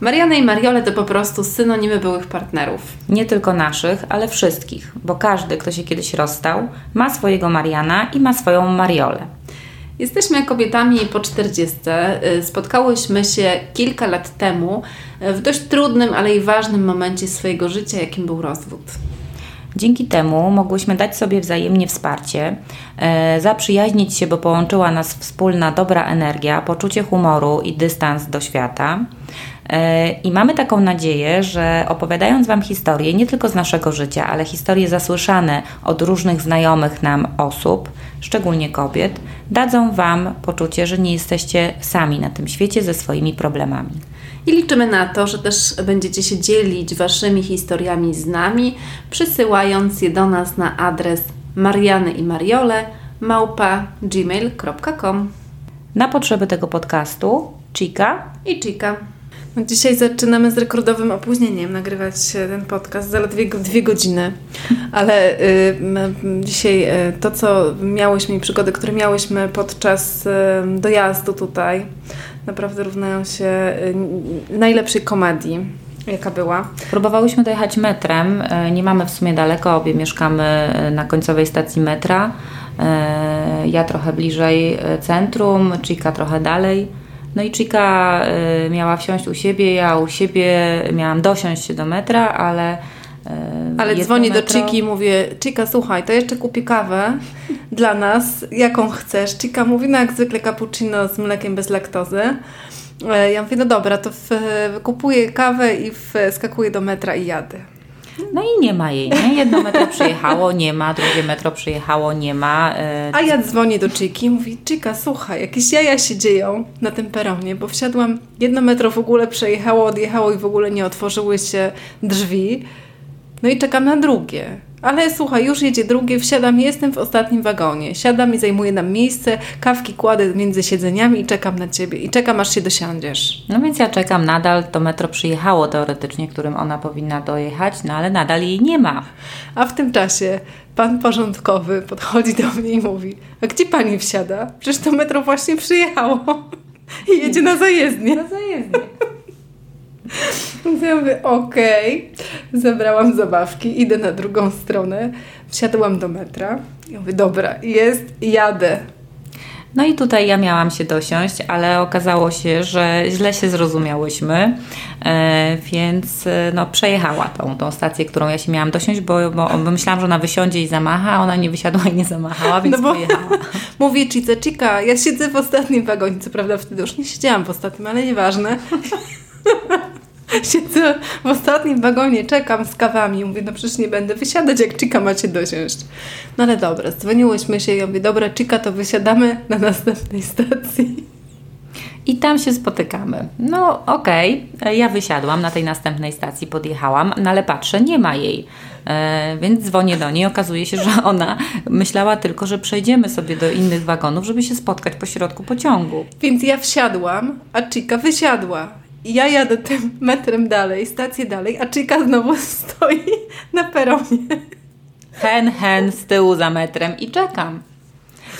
Mariana i Mariole to po prostu synonimy byłych partnerów. Nie tylko naszych, ale wszystkich, bo każdy, kto się kiedyś rozstał, ma swojego Mariana i ma swoją Mariolę. Jesteśmy kobietami po 40. Y, spotkałyśmy się kilka lat temu y, w dość trudnym, ale i ważnym momencie swojego życia, jakim był rozwód. Dzięki temu mogłyśmy dać sobie wzajemnie wsparcie, e, zaprzyjaźnić się, bo połączyła nas wspólna dobra energia, poczucie humoru i dystans do świata. E, I mamy taką nadzieję, że opowiadając Wam historie nie tylko z naszego życia, ale historie zasłyszane od różnych znajomych nam osób, szczególnie kobiet, dadzą Wam poczucie, że nie jesteście sami na tym świecie ze swoimi problemami. I liczymy na to, że też będziecie się dzielić Waszymi historiami z nami, przysyłając je do nas na adres mariany i mariole małpa gmail.com Na potrzeby tego podcastu Chica i Chica. No dzisiaj zaczynamy z rekordowym opóźnieniem nagrywać ten podcast, zaledwie dwie godziny, ale y, dzisiaj y, to, co miałyśmy i przygody, które miałyśmy podczas y, dojazdu tutaj, naprawdę równają się y, najlepszej komedii jaka była. Próbowałyśmy dojechać metrem. Nie mamy w sumie daleko, obie mieszkamy na końcowej stacji metra. Ja trochę bliżej centrum, Chica trochę dalej. No i Chica miała wsiąść u siebie, ja u siebie miałam dosiąść się do metra, ale ale dzwonię metro... do Chiki i mówię, Chika, słuchaj, to jeszcze kupię kawę dla nas, jaką chcesz. Chika mówi, no jak zwykle cappuccino z mlekiem bez laktozy. E, ja mówię, no dobra, to w, kupuję kawę i wskakuję do metra i jadę. No i nie ma jej, nie? Jedno metro przyjechało, nie ma, drugie metro przyjechało, nie ma. E, A ja dzwonię do Chiki i mówi, Chika, słuchaj, jakieś jaja się dzieją na tym peronie, bo wsiadłam, jedno metro w ogóle przejechało, odjechało i w ogóle nie otworzyły się drzwi. No i czekam na drugie. Ale słuchaj, już jedzie drugie, wsiadam, jestem w ostatnim wagonie. Siadam i zajmuję nam miejsce, kawki kładę między siedzeniami i czekam na ciebie. I czekam, aż się dosiądziesz. No więc ja czekam nadal, to metro przyjechało teoretycznie, którym ona powinna dojechać, no ale nadal jej nie ma. A w tym czasie pan porządkowy podchodzi do mnie i mówi, a gdzie pani wsiada? Przecież to metro właśnie przyjechało. I jedzie na zajezdnię. Na zajezdnię. Więc ja mówię, okej. Okay. Zabrałam zabawki, idę na drugą stronę. Wsiadłam do metra. Ja mówię, dobra, jest, jadę. No i tutaj ja miałam się dosiąść, ale okazało się, że źle się zrozumiałyśmy, e, więc e, no, przejechała tą, tą stację, którą ja się miałam dosiąść, bo, bo, myślałam, że ona wysiądzie i zamacha, a ona nie wysiadła i nie zamachała, więc no bo pojechała. Mówię Cice, Chica, ja siedzę w ostatnim wagonie, co prawda wtedy już nie siedziałam w ostatnim, ale nieważne. Siedzę w ostatnim wagonie, czekam z kawami. Mówię, no przecież nie będę wysiadać, jak Chica macie dosiąść. No ale dobra, dzwoniłyśmy się i ja mówię, dobra, Chica, to wysiadamy na następnej stacji. I tam się spotykamy. No okej, okay. ja wysiadłam na tej następnej stacji, podjechałam, no ale patrzę, nie ma jej. E, więc dzwonię do niej. Okazuje się, że ona myślała tylko, że przejdziemy sobie do innych wagonów, żeby się spotkać po środku pociągu. Więc ja wsiadłam, a Chica wysiadła. Ja jadę tym metrem dalej, stację dalej, a Chica znowu stoi na peronie. Hen, hen z tyłu za metrem i czekam.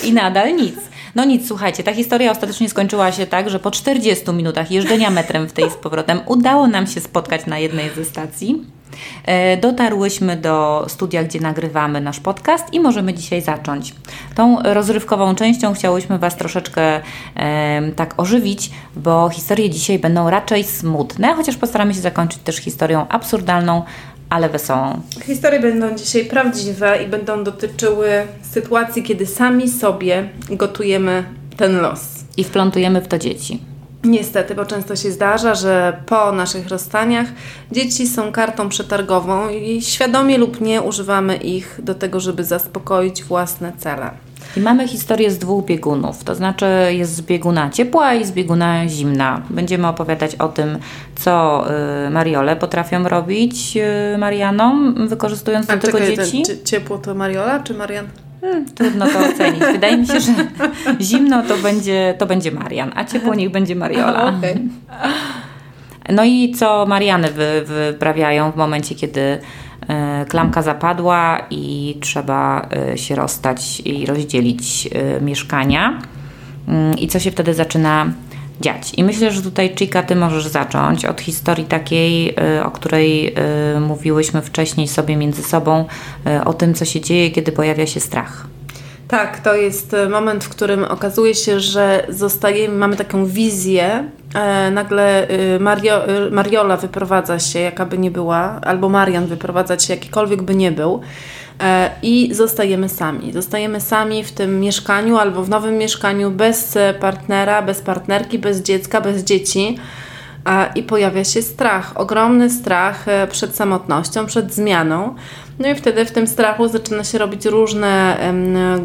I nadal nic. No nic, słuchajcie, ta historia ostatecznie skończyła się tak, że po 40 minutach jeżdżenia metrem w tej z powrotem udało nam się spotkać na jednej ze stacji. E, dotarłyśmy do studia, gdzie nagrywamy nasz podcast i możemy dzisiaj zacząć. Tą rozrywkową częścią chciałyśmy Was troszeczkę e, tak ożywić, bo historie dzisiaj będą raczej smutne, chociaż postaramy się zakończyć też historią absurdalną, ale wesołą. Historie będą dzisiaj prawdziwe i będą dotyczyły sytuacji, kiedy sami sobie gotujemy ten los. I wplątujemy w to dzieci. Niestety, bo często się zdarza, że po naszych rozstaniach dzieci są kartą przetargową i świadomie lub nie używamy ich do tego, żeby zaspokoić własne cele. I mamy historię z dwóch biegunów, to znaczy jest z bieguna ciepła i z bieguna zimna. Będziemy opowiadać o tym, co y, Mariole potrafią robić y, Marianom, wykorzystując A do czekaj, tego dzieci. Ten, ciepło to Mariola czy Marian? Hmm, trudno to ocenić. Wydaje mi się, że zimno to będzie, to będzie Marian, a ciepło niech będzie Mariola. Okay. No i co Mariany wy, wyprawiają w momencie, kiedy e, klamka zapadła i trzeba e, się rozstać i rozdzielić e, mieszkania. Mm, I co się wtedy zaczyna dziać. I myślę, że tutaj Chica, ty możesz zacząć od historii takiej, y, o której y, mówiłyśmy wcześniej sobie między sobą, y, o tym, co się dzieje, kiedy pojawia się strach. Tak, to jest moment, w którym okazuje się, że zostajemy, mamy taką wizję. E, nagle Mario, Mariola wyprowadza się, jaka by nie była, albo Marian wyprowadza się, jakikolwiek by nie był. E, i zostajemy sami. Zostajemy sami w tym mieszkaniu albo w nowym mieszkaniu bez partnera, bez partnerki, bez dziecka, bez dzieci. I pojawia się strach, ogromny strach e, przed samotnością, przed zmianą. No i wtedy w tym strachu zaczyna się robić różne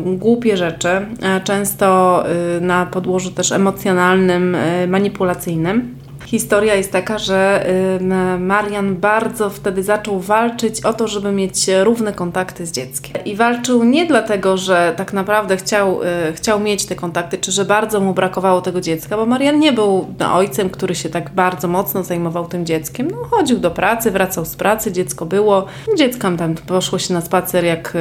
głupie rzeczy, e, często y, na podłożu też emocjonalnym, manipulacyjnym. Historia jest taka, że Marian bardzo wtedy zaczął walczyć o to, żeby mieć równe kontakty z dzieckiem. I walczył nie dlatego, że tak naprawdę chciał, y, chciał mieć te kontakty, czy że bardzo mu brakowało tego dziecka, bo Marian nie był no, ojcem, który się tak bardzo mocno zajmował tym dzieckiem. No, chodził do pracy, wracał z pracy, dziecko było. Dziecko tam poszło się na spacer, jak,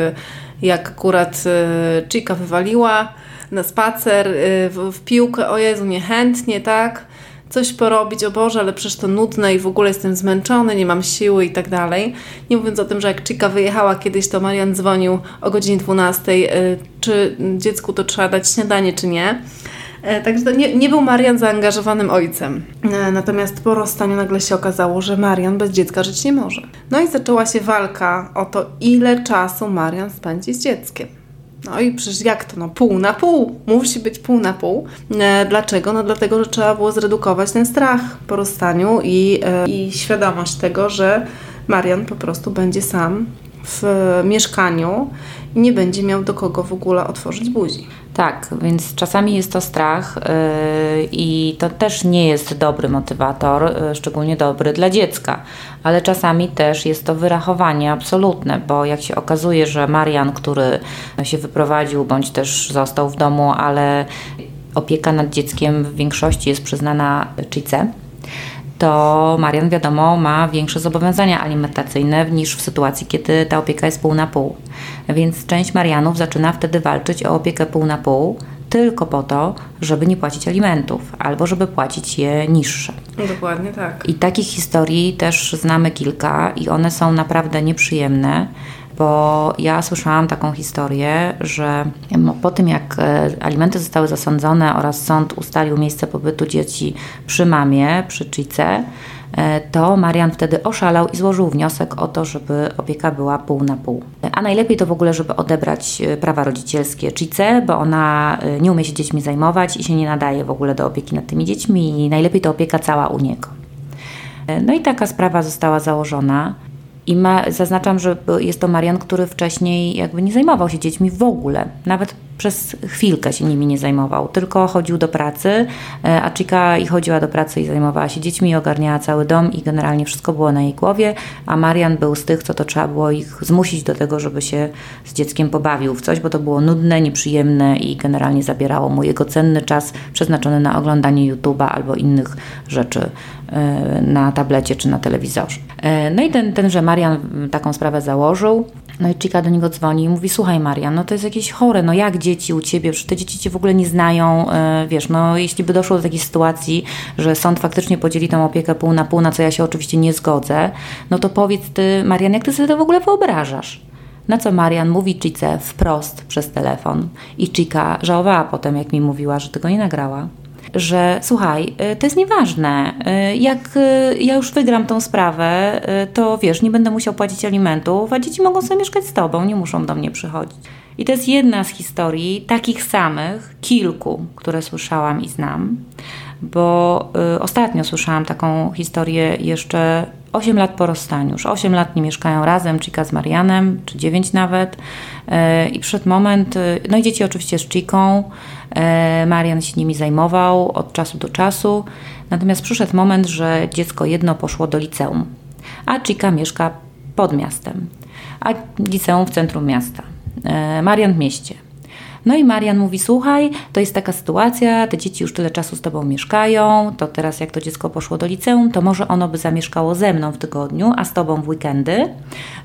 jak akurat y, Chica wywaliła na spacer y, w, w piłkę, o Jezu, niechętnie, tak? Coś porobić, o Boże, ale przecież to nudne i w ogóle jestem zmęczony, nie mam siły i tak dalej. Nie mówiąc o tym, że jak Chica wyjechała kiedyś, to Marian dzwonił o godzinie 12, y, czy dziecku to trzeba dać śniadanie, czy nie. E, także nie, nie był Marian zaangażowanym ojcem. E, natomiast po rozstaniu nagle się okazało, że Marian bez dziecka żyć nie może. No i zaczęła się walka o to, ile czasu Marian spędzi z dzieckiem. No i przecież jak to? No pół na pół. Musi być pół na pół. E, dlaczego? No dlatego, że trzeba było zredukować ten strach po rozstaniu i, e, i świadomość tego, że Marian po prostu będzie sam w mieszkaniu i nie będzie miał do kogo w ogóle otworzyć buzi. Tak, więc czasami jest to strach yy, i to też nie jest dobry motywator, yy, szczególnie dobry dla dziecka, ale czasami też jest to wyrachowanie absolutne, bo jak się okazuje, że Marian, który się wyprowadził bądź też został w domu, ale opieka nad dzieckiem w większości jest przyznana Cice, to Marian, wiadomo, ma większe zobowiązania alimentacyjne niż w sytuacji, kiedy ta opieka jest pół na pół. Więc część Marianów zaczyna wtedy walczyć o opiekę pół na pół, tylko po to, żeby nie płacić alimentów albo żeby płacić je niższe. Dokładnie tak. I takich historii też znamy kilka i one są naprawdę nieprzyjemne bo ja słyszałam taką historię, że po tym jak e, alimenty zostały zasądzone oraz sąd ustalił miejsce pobytu dzieci przy mamie, przy Cice, e, to Marian wtedy oszalał i złożył wniosek o to, żeby opieka była pół na pół. A najlepiej to w ogóle, żeby odebrać e, prawa rodzicielskie Cice, bo ona nie umie się dziećmi zajmować i się nie nadaje w ogóle do opieki nad tymi dziećmi i najlepiej to opieka cała u niego. No i taka sprawa została założona. I ma, zaznaczam, że jest to Marian, który wcześniej jakby nie zajmował się dziećmi w ogóle. Nawet przez chwilkę się nimi nie zajmował, tylko chodził do pracy, e, a Chica i chodziła do pracy i zajmowała się dziećmi, ogarniała cały dom i generalnie wszystko było na jej głowie, a Marian był z tych, co to trzeba było ich zmusić do tego, żeby się z dzieckiem pobawił w coś, bo to było nudne, nieprzyjemne i generalnie zabierało mu jego cenny czas przeznaczony na oglądanie YouTube'a albo innych rzeczy e, na tablecie czy na telewizorze. E, no i ten, tenże Marian taką sprawę założył. No i Chica do niego dzwoni i mówi, słuchaj Marian, no to jest jakieś chore, no jak dzieci u Ciebie, że te dzieci Cię w ogóle nie znają, e, wiesz, no jeśli by doszło do takiej sytuacji, że sąd faktycznie podzieli tą opiekę pół na pół, na co ja się oczywiście nie zgodzę, no to powiedz Ty, Marian, jak Ty sobie to w ogóle wyobrażasz? Na co Marian mówi Cice wprost przez telefon i Chica żałowała potem, jak mi mówiła, że tego nie nagrała że słuchaj, y, to jest nieważne. Y, jak y, ja już wygram tą sprawę, to wiesz, nie będę musiał płacić alimentów, a dzieci mogą sobie mieszkać z tobą, nie muszą do mnie przychodzić. I to jest jedna z historii, takich samych, kilku, które słyszałam i znam, bo y, ostatnio słyszałam taką historię jeszcze 8 lat po rozstaniu. Już 8 lat nie mieszkają razem, Chica z Marianem, czy 9 nawet. Y, I przed moment, y, no i dzieci oczywiście z Chiką, Marian się nimi zajmował od czasu do czasu. Natomiast przyszedł moment, że dziecko jedno poszło do liceum, a Chica mieszka pod miastem, a liceum w centrum miasta. Marian w mieście. No i Marian mówi: Słuchaj, to jest taka sytuacja, te dzieci już tyle czasu z tobą mieszkają, to teraz jak to dziecko poszło do liceum, to może ono by zamieszkało ze mną w tygodniu, a z tobą w weekendy,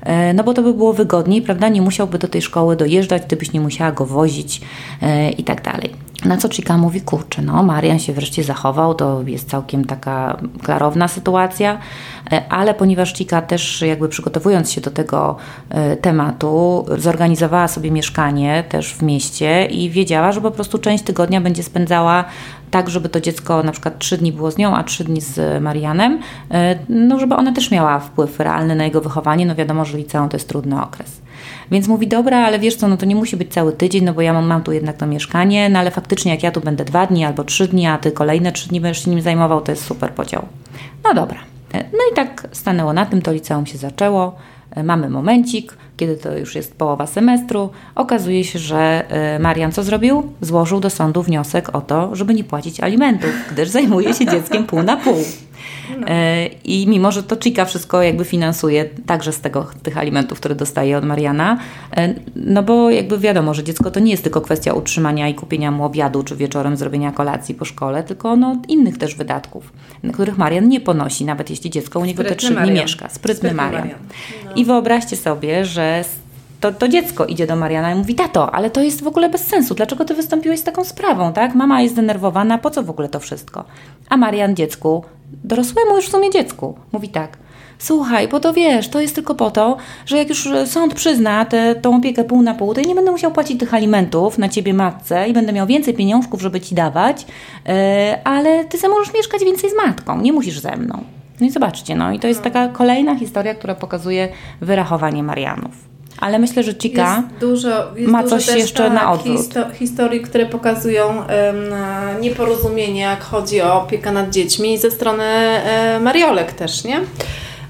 e, no bo to by było wygodniej, prawda? Nie musiałby do tej szkoły dojeżdżać, gdybyś nie musiała go wozić e, i tak dalej. Na co Chica mówi, kurczę, no Marian się wreszcie zachował, to jest całkiem taka klarowna sytuacja, e, ale ponieważ Chica też jakby przygotowując się do tego e, tematu, zorganizowała sobie mieszkanie też w mieście i wiedziała, że po prostu część tygodnia będzie spędzała tak, żeby to dziecko na przykład trzy dni było z nią, a trzy dni z Marianem, e, no żeby ona też miała wpływ realny na jego wychowanie, no wiadomo, że liceum to jest trudny okres. Więc mówi, dobra, ale wiesz co, no to nie musi być cały tydzień, no bo ja mam, mam tu jednak to mieszkanie, no ale faktycznie jak ja tu będę dwa dni albo trzy dni, a ty kolejne trzy dni będziesz się nim zajmował, to jest super podział. No dobra. No i tak stanęło na tym, to liceum się zaczęło. Mamy momencik, kiedy to już jest połowa semestru. Okazuje się, że e, Marian co zrobił? Złożył do sądu wniosek o to, żeby nie płacić alimentów, gdyż zajmuje się dzieckiem pół na pół. No. E, I mimo, że to Chica wszystko jakby finansuje także z tego, tych alimentów, które dostaje od Mariana, e, no bo jakby wiadomo, że dziecko to nie jest tylko kwestia utrzymania i kupienia mu obiadu, czy wieczorem zrobienia kolacji po szkole, tylko no innych też wydatków, których Marian nie ponosi, nawet jeśli dziecko u niego Sprytny te trzy dni mieszka. Sprytny, Sprytny Marian. Marian. No. I wyobraźcie sobie, że to, to dziecko idzie do Mariana i mówi, tato, ale to jest w ogóle bez sensu, dlaczego ty wystąpiłeś z taką sprawą, tak? Mama jest zdenerwowana, po co w ogóle to wszystko? A Marian dziecku, dorosłemu już w sumie dziecku, mówi tak, słuchaj, bo to wiesz, to jest tylko po to, że jak już sąd przyzna tę tą opiekę pół na pół, to ja nie będę musiał płacić tych alimentów na ciebie matce i będę miał więcej pieniążków, żeby ci dawać, yy, ale ty sobie możesz mieszkać więcej z matką, nie musisz ze mną. No i zobaczcie, no i to jest taka kolejna historia, która pokazuje wyrachowanie Marianów. Ale myślę, że Cika dużo, ma coś jeszcze tak, na odwrót. Histo historii, które pokazują um, nieporozumienie, jak chodzi o opiekę nad dziećmi ze strony um, Mariolek też, nie?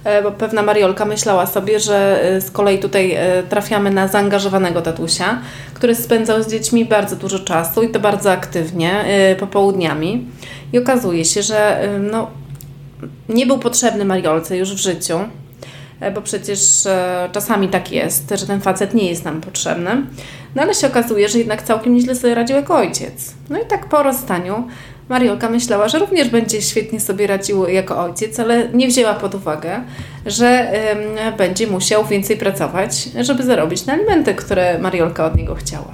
E, bo pewna Mariolka myślała sobie, że e, z kolei tutaj trafiamy na zaangażowanego tatusia, który spędzał z dziećmi bardzo dużo czasu i to bardzo aktywnie, popołudniami. I okazuje się, że no, nie był potrzebny Mariolce już w życiu, E, bo przecież e, czasami tak jest, że ten facet nie jest nam potrzebny. No ale się okazuje, że jednak całkiem nieźle sobie radził jako ojciec. No i tak po rozstaniu Mariolka myślała, że również będzie świetnie sobie radził jako ojciec, ale nie wzięła pod uwagę, że będzie musiał więcej pracować, żeby zarobić na alimenty, które Mariolka od niego chciała.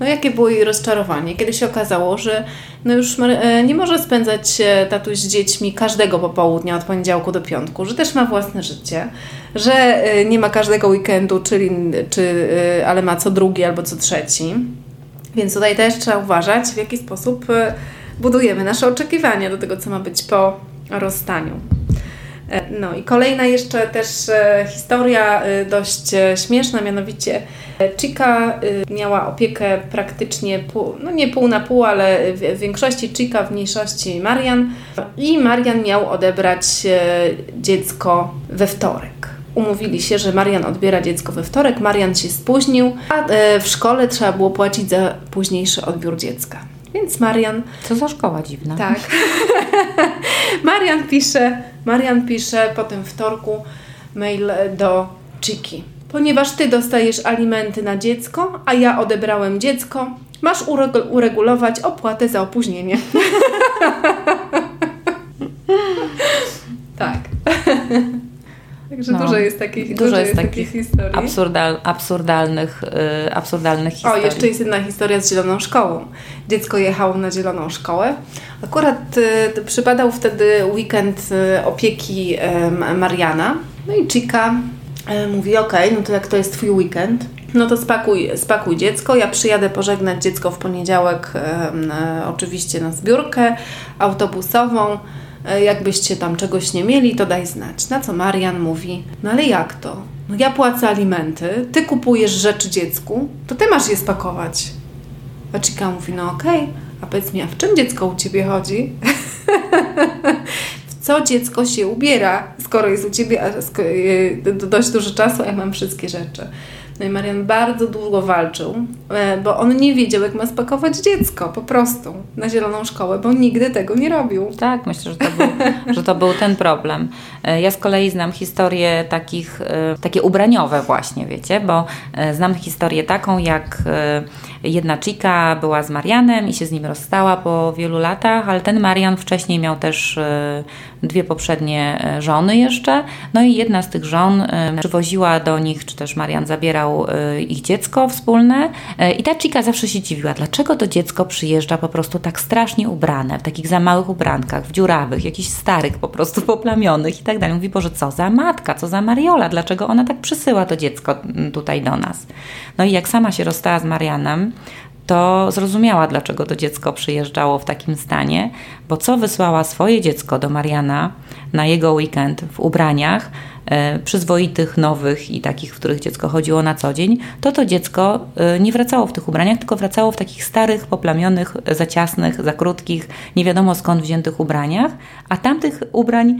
No jakie było jej rozczarowanie, kiedy się okazało, że no już e, nie może spędzać tatuś z dziećmi każdego popołudnia od poniedziałku do piątku, że też ma własne życie, że e, nie ma każdego weekendu, czyli, czy, e, ale ma co drugi albo co trzeci. Więc tutaj też trzeba uważać, w jaki sposób budujemy nasze oczekiwania do tego, co ma być po rozstaniu. No i kolejna jeszcze też historia dość śmieszna, mianowicie Chica y, miała opiekę praktycznie pół, no nie pół na pół, ale w większości Chica, w mniejszości Marian. I Marian miał odebrać e, dziecko we wtorek. Umówili się, że Marian odbiera dziecko we wtorek, Marian się spóźnił, a e, w szkole trzeba było płacić za późniejszy odbiór dziecka. Więc Marian. Co za szkoła dziwna. Tak. Marian pisze, Marian pisze po tym wtorku mail do Chiki ponieważ ty dostajesz alimenty na dziecko, a ja odebrałem dziecko, masz uregulować opłatę za opóźnienie. tak. Także no, dużo jest takich, dużo, dużo jest takich, takich historii. Absurdal, absurdalnych, yy, absurdalnych historii. O, jeszcze jest jedna historia z zieloną szkołą. Dziecko jechało na zieloną szkołę. Akurat y, przypadał wtedy weekend y, opieki Mariana. No i Chica mówi, ok, no to jak to jest Twój weekend, no to spakuj, spakuj dziecko, ja przyjadę pożegnać dziecko w poniedziałek e, oczywiście na zbiórkę autobusową, e, jakbyście tam czegoś nie mieli, to daj znać. Na co Marian mówi, no ale jak to? No ja płacę alimenty, ty kupujesz rzeczy dziecku, to ty masz je spakować. A Chica mówi, no okej, okay. a powiedz mi, a w czym dziecko u Ciebie chodzi? co dziecko się ubiera, skoro jest u Ciebie e, dość dużo czasu, a ja mam wszystkie rzeczy. No i Marian bardzo długo walczył, e, bo on nie wiedział, jak ma spakować dziecko po prostu na zieloną szkołę, bo nigdy tego nie robił. Tak, myślę, że to był, że to był ten problem. E, ja z kolei znam historię takich, takie ubraniowe właśnie, wiecie, bo znam historię taką, jak jedna chica była z Marianem i się z nim rozstała po wielu latach, ale ten Marian wcześniej miał też dwie poprzednie e, żony jeszcze. No i jedna z tych żon e, przywoziła do nich, czy też Marian zabierał e, ich dziecko wspólne. I ta Chica zawsze się dziwiła, dlaczego to dziecko przyjeżdża po prostu tak strasznie ubrane, w takich za małych ubrankach, w dziurawych, jakichś starych po prostu poplamionych i tak dalej. Mówi, Boże, co za matka, co za Mariola, dlaczego ona tak przysyła to dziecko tutaj do nas. No i jak sama się rozstała z Marianem, to zrozumiała, dlaczego to dziecko przyjeżdżało w takim stanie, bo co wysłała swoje dziecko do Mariana na jego weekend w ubraniach e, przyzwoitych, nowych i takich, w których dziecko chodziło na co dzień, to to dziecko e, nie wracało w tych ubraniach, tylko wracało w takich starych, poplamionych, za ciasnych, za krótkich, nie wiadomo skąd wziętych ubraniach, a tamtych ubrań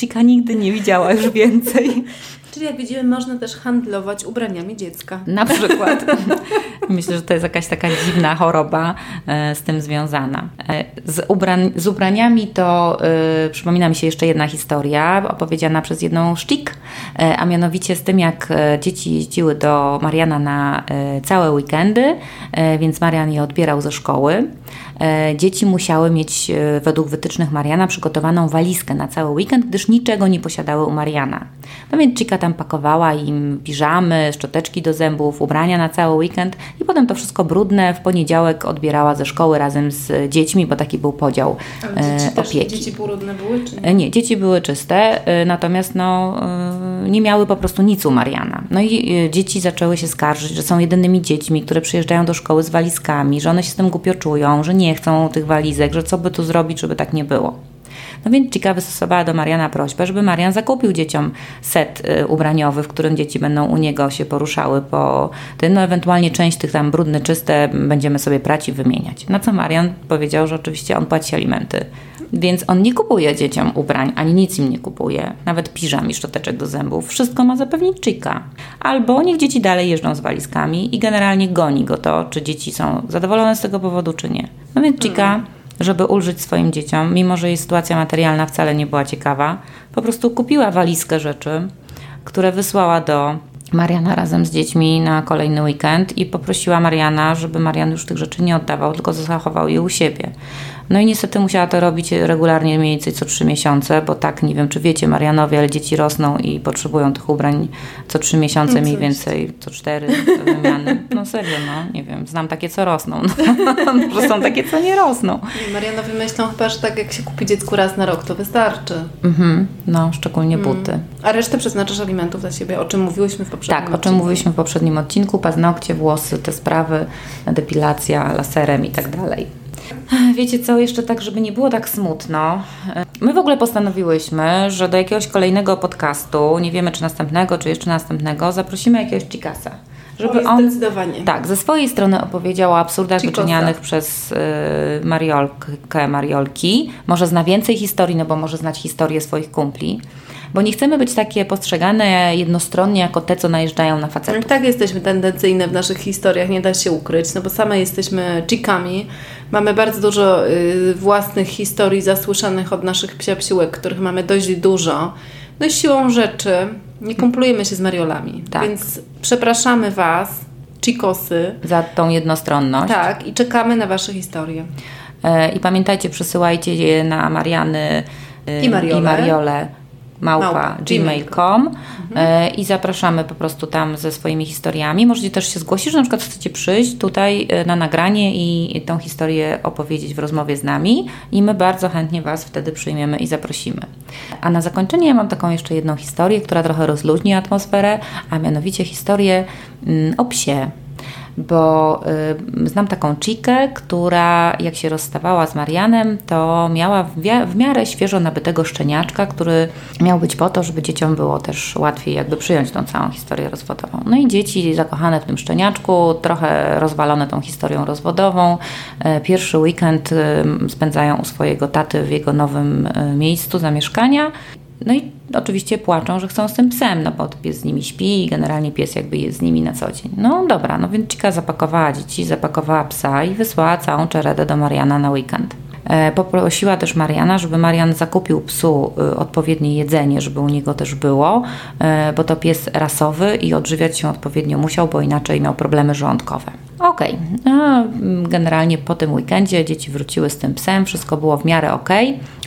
Chica nigdy nie widziała już więcej. Czyli jak widzimy, można też handlować ubraniami dziecka. Na przykład. Myślę, że to jest jakaś taka dziwna choroba e, z tym związana. E, z, ubrań, z ubraniami to y, przypomina mi się jeszcze jedna historia opowiedziana przez jedną sztik, y, a mianowicie z tym, jak dzieci jeździły do Mariana na całe weekendy, więc Marian je odbierał ze szkoły. Dzieci musiały mieć według wytycznych Mariana przygotowaną walizkę na cały weekend, gdyż niczego nie posiadały u Mariana. No więc Chica tam pakowała im piżamy, szczoteczki do zębów, ubrania na cały weekend i potem to wszystko brudne w poniedziałek odbierała ze szkoły razem z dziećmi, bo taki był podział Ale dzieci e, opieki. dzieci brudne były, czy nie? E, nie, dzieci były czyste, e, natomiast no, nie miały po prostu nic u Mariana. No i dzieci zaczęły się skarżyć, że są jedynymi dziećmi, które przyjeżdżają do szkoły z walizkami, że one się z tym głupio czują, że nie chcą tych walizek, że co by tu zrobić, żeby tak nie było. No więc Chica wystosowała do Mariana prośbę, żeby Marian zakupił dzieciom set y, ubraniowy, w którym dzieci będą u niego się poruszały po tym, no ewentualnie część tych tam brudne, czyste będziemy sobie prać i wymieniać. Na co Marian powiedział, że oczywiście on płaci alimenty. Więc on nie kupuje dzieciom ubrań, ani nic im nie kupuje, nawet piżam i szczoteczek do zębów. Wszystko ma zapewnić Chica. Albo niech dzieci dalej jeżdżą z walizkami i generalnie goni go to, czy dzieci są zadowolone z tego powodu, czy nie. No więc Chica hmm żeby ulżyć swoim dzieciom, mimo że jej sytuacja materialna wcale nie była ciekawa, po prostu kupiła walizkę rzeczy, które wysłała do Mariana razem z dziećmi na kolejny weekend i poprosiła Mariana, żeby Marian już tych rzeczy nie oddawał, tylko zachował je u siebie. No i niestety musiała to robić regularnie mniej więcej co trzy miesiące, bo tak, nie wiem czy wiecie, Marianowie, ale dzieci rosną i potrzebują tych ubrań co trzy miesiące, no mniej więcej co cztery wymiany. No serio, no nie wiem, znam takie co rosną, no, że są takie co nie rosną. Marianowie myślą chyba, że tak jak się kupi dziecku raz na rok, to wystarczy. Mhm, no, szczególnie mm. buty. A resztę przeznaczasz alimentów dla siebie, o czym mówiłyśmy w poprzednim Tak, o czym mówiliśmy w poprzednim odcinku, paznokcie, włosy, te sprawy, depilacja laserem i tak dalej. Wiecie co, jeszcze tak, żeby nie było tak smutno. My w ogóle postanowiłyśmy, że do jakiegoś kolejnego podcastu, nie wiemy czy następnego, czy jeszcze następnego, zaprosimy jakiegoś Chicasa. Żeby on zdecydowanie. tak, ze swojej strony opowiedział o absurdach Chicosa. wyczynianych przez y, Mariolkę, Mariolki. Może zna więcej historii, no bo może znać historię swoich kumpli bo nie chcemy być takie postrzegane jednostronnie jako te, co najeżdżają na facetów. Tak, jesteśmy tendencyjne w naszych historiach, nie da się ukryć, no bo same jesteśmy chikami, mamy bardzo dużo y, własnych historii zasłyszanych od naszych psiapsiłek, których mamy dość dużo. No i siłą rzeczy nie kumplujemy się z Mariolami, tak. więc przepraszamy Was, chikosy. Za tą jednostronność. Tak, i czekamy na Wasze historie. E, I pamiętajcie, przesyłajcie je na Mariany i Mariole. I Mariole małpa gmail.com mhm. E, i zapraszamy po prostu tam ze swoimi historiami. Możecie też się zgłosić, że na przykład chcecie przyjść tutaj e, na nagranie i tą historię opowiedzieć w rozmowie z nami i my bardzo chętnie Was wtedy przyjmiemy i zaprosimy. A na zakończenie ja mam taką jeszcze jedną historię, która trochę rozluźni atmosferę, a mianowicie historię mm, o psie bo y, znam taką Chikę, która jak się rozstawała z Marianem, to miała w, w miarę świeżo nabytego szczeniaczka, który miał być po to, żeby dzieciom było też łatwiej jakby przyjąć tą całą historię rozwodową. No i dzieci zakochane w tym szczeniaczku, trochę rozwalone tą historią rozwodową. Y, pierwszy weekend y, spędzają u swojego taty w jego nowym y, miejscu zamieszkania. No i oczywiście płaczą, że chcą z tym psem, no bo pies z nimi śpi i generalnie pies jakby jest z nimi na co dzień. No dobra, no więc Cika zapakowała dzieci, zapakowała psa i wysłała całą czeredę do Mariana na weekend. E, poprosiła też Mariana, żeby Marian zakupił psu y, odpowiednie jedzenie, żeby u niego też było, e, bo to pies rasowy i odżywiać się odpowiednio musiał, bo inaczej miał problemy żołądkowe. Okej, okay. generalnie po tym weekendzie dzieci wróciły z tym psem, wszystko było w miarę ok.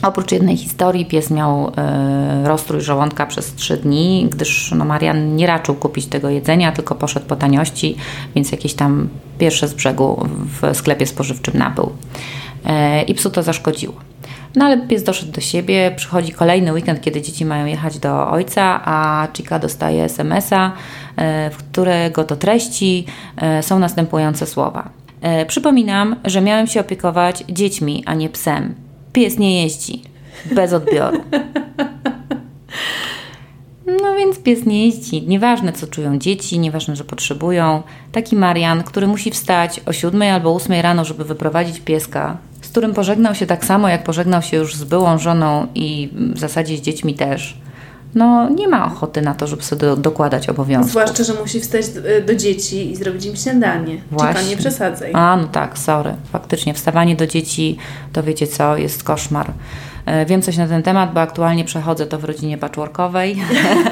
Oprócz jednej historii pies miał e, rozstrój żołądka przez trzy dni, gdyż no, Marian nie raczył kupić tego jedzenia, tylko poszedł po taniości, więc jakieś tam pierwsze z brzegu w sklepie spożywczym nabył. E, I psu to zaszkodziło. No ale pies doszedł do siebie, przychodzi kolejny weekend, kiedy dzieci mają jechać do ojca, a Chica dostaje SMS-a, e, w którego to treści e, są następujące słowa. Przypominam, że miałem się opiekować dziećmi, a nie psem. Pies nie jeździ. Bez odbioru. No więc pies nie jeździ. Nieważne, co czują dzieci, nieważne, że potrzebują. Taki Marian, który musi wstać o 7 albo 8 rano, żeby wyprowadzić pieska którym pożegnał się tak samo, jak pożegnał się już z byłą żoną i w zasadzie z dziećmi też, no nie ma ochoty na to, żeby sobie do, dokładać obowiązków. Zwłaszcza, że musi wstać do, do dzieci i zrobić im śniadanie. Właśnie. Nie przesadzaj. A, no tak, sorry. Faktycznie, wstawanie do dzieci, to wiecie co, jest koszmar. E, wiem coś na ten temat, bo aktualnie przechodzę to w rodzinie patchworkowej,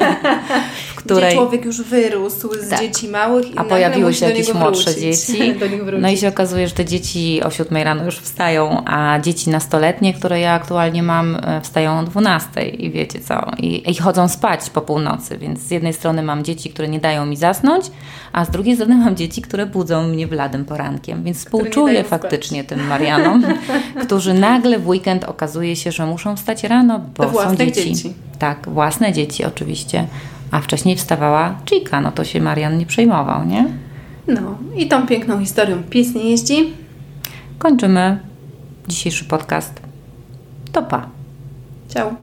w której... Gdzie człowiek już wyrósł z tak. dzieci małych i A pojawiły się jakieś młodsze dzieci. no i się okazuje, że te dzieci o 7 rano już wstają, a dzieci nastoletnie, które ja aktualnie mam, e, wstają o 12 i wiecie co, i, i chodzą spać po północy, więc z jednej strony mam dzieci, które nie dają mi zasnąć, a z drugiej strony mam dzieci, które budzą mnie bladym porankiem, więc współczuję faktycznie spać. tym Marianom, którzy nagle w weekend okazuje się, że że muszą wstać rano, bo to są dzieci. dzieci. Tak, własne dzieci oczywiście. A wcześniej wstawała Chica, no to się Marian nie przejmował, nie? No i tą piękną historią pies nie jeździ. Kończymy dzisiejszy podcast. To pa. Ciao.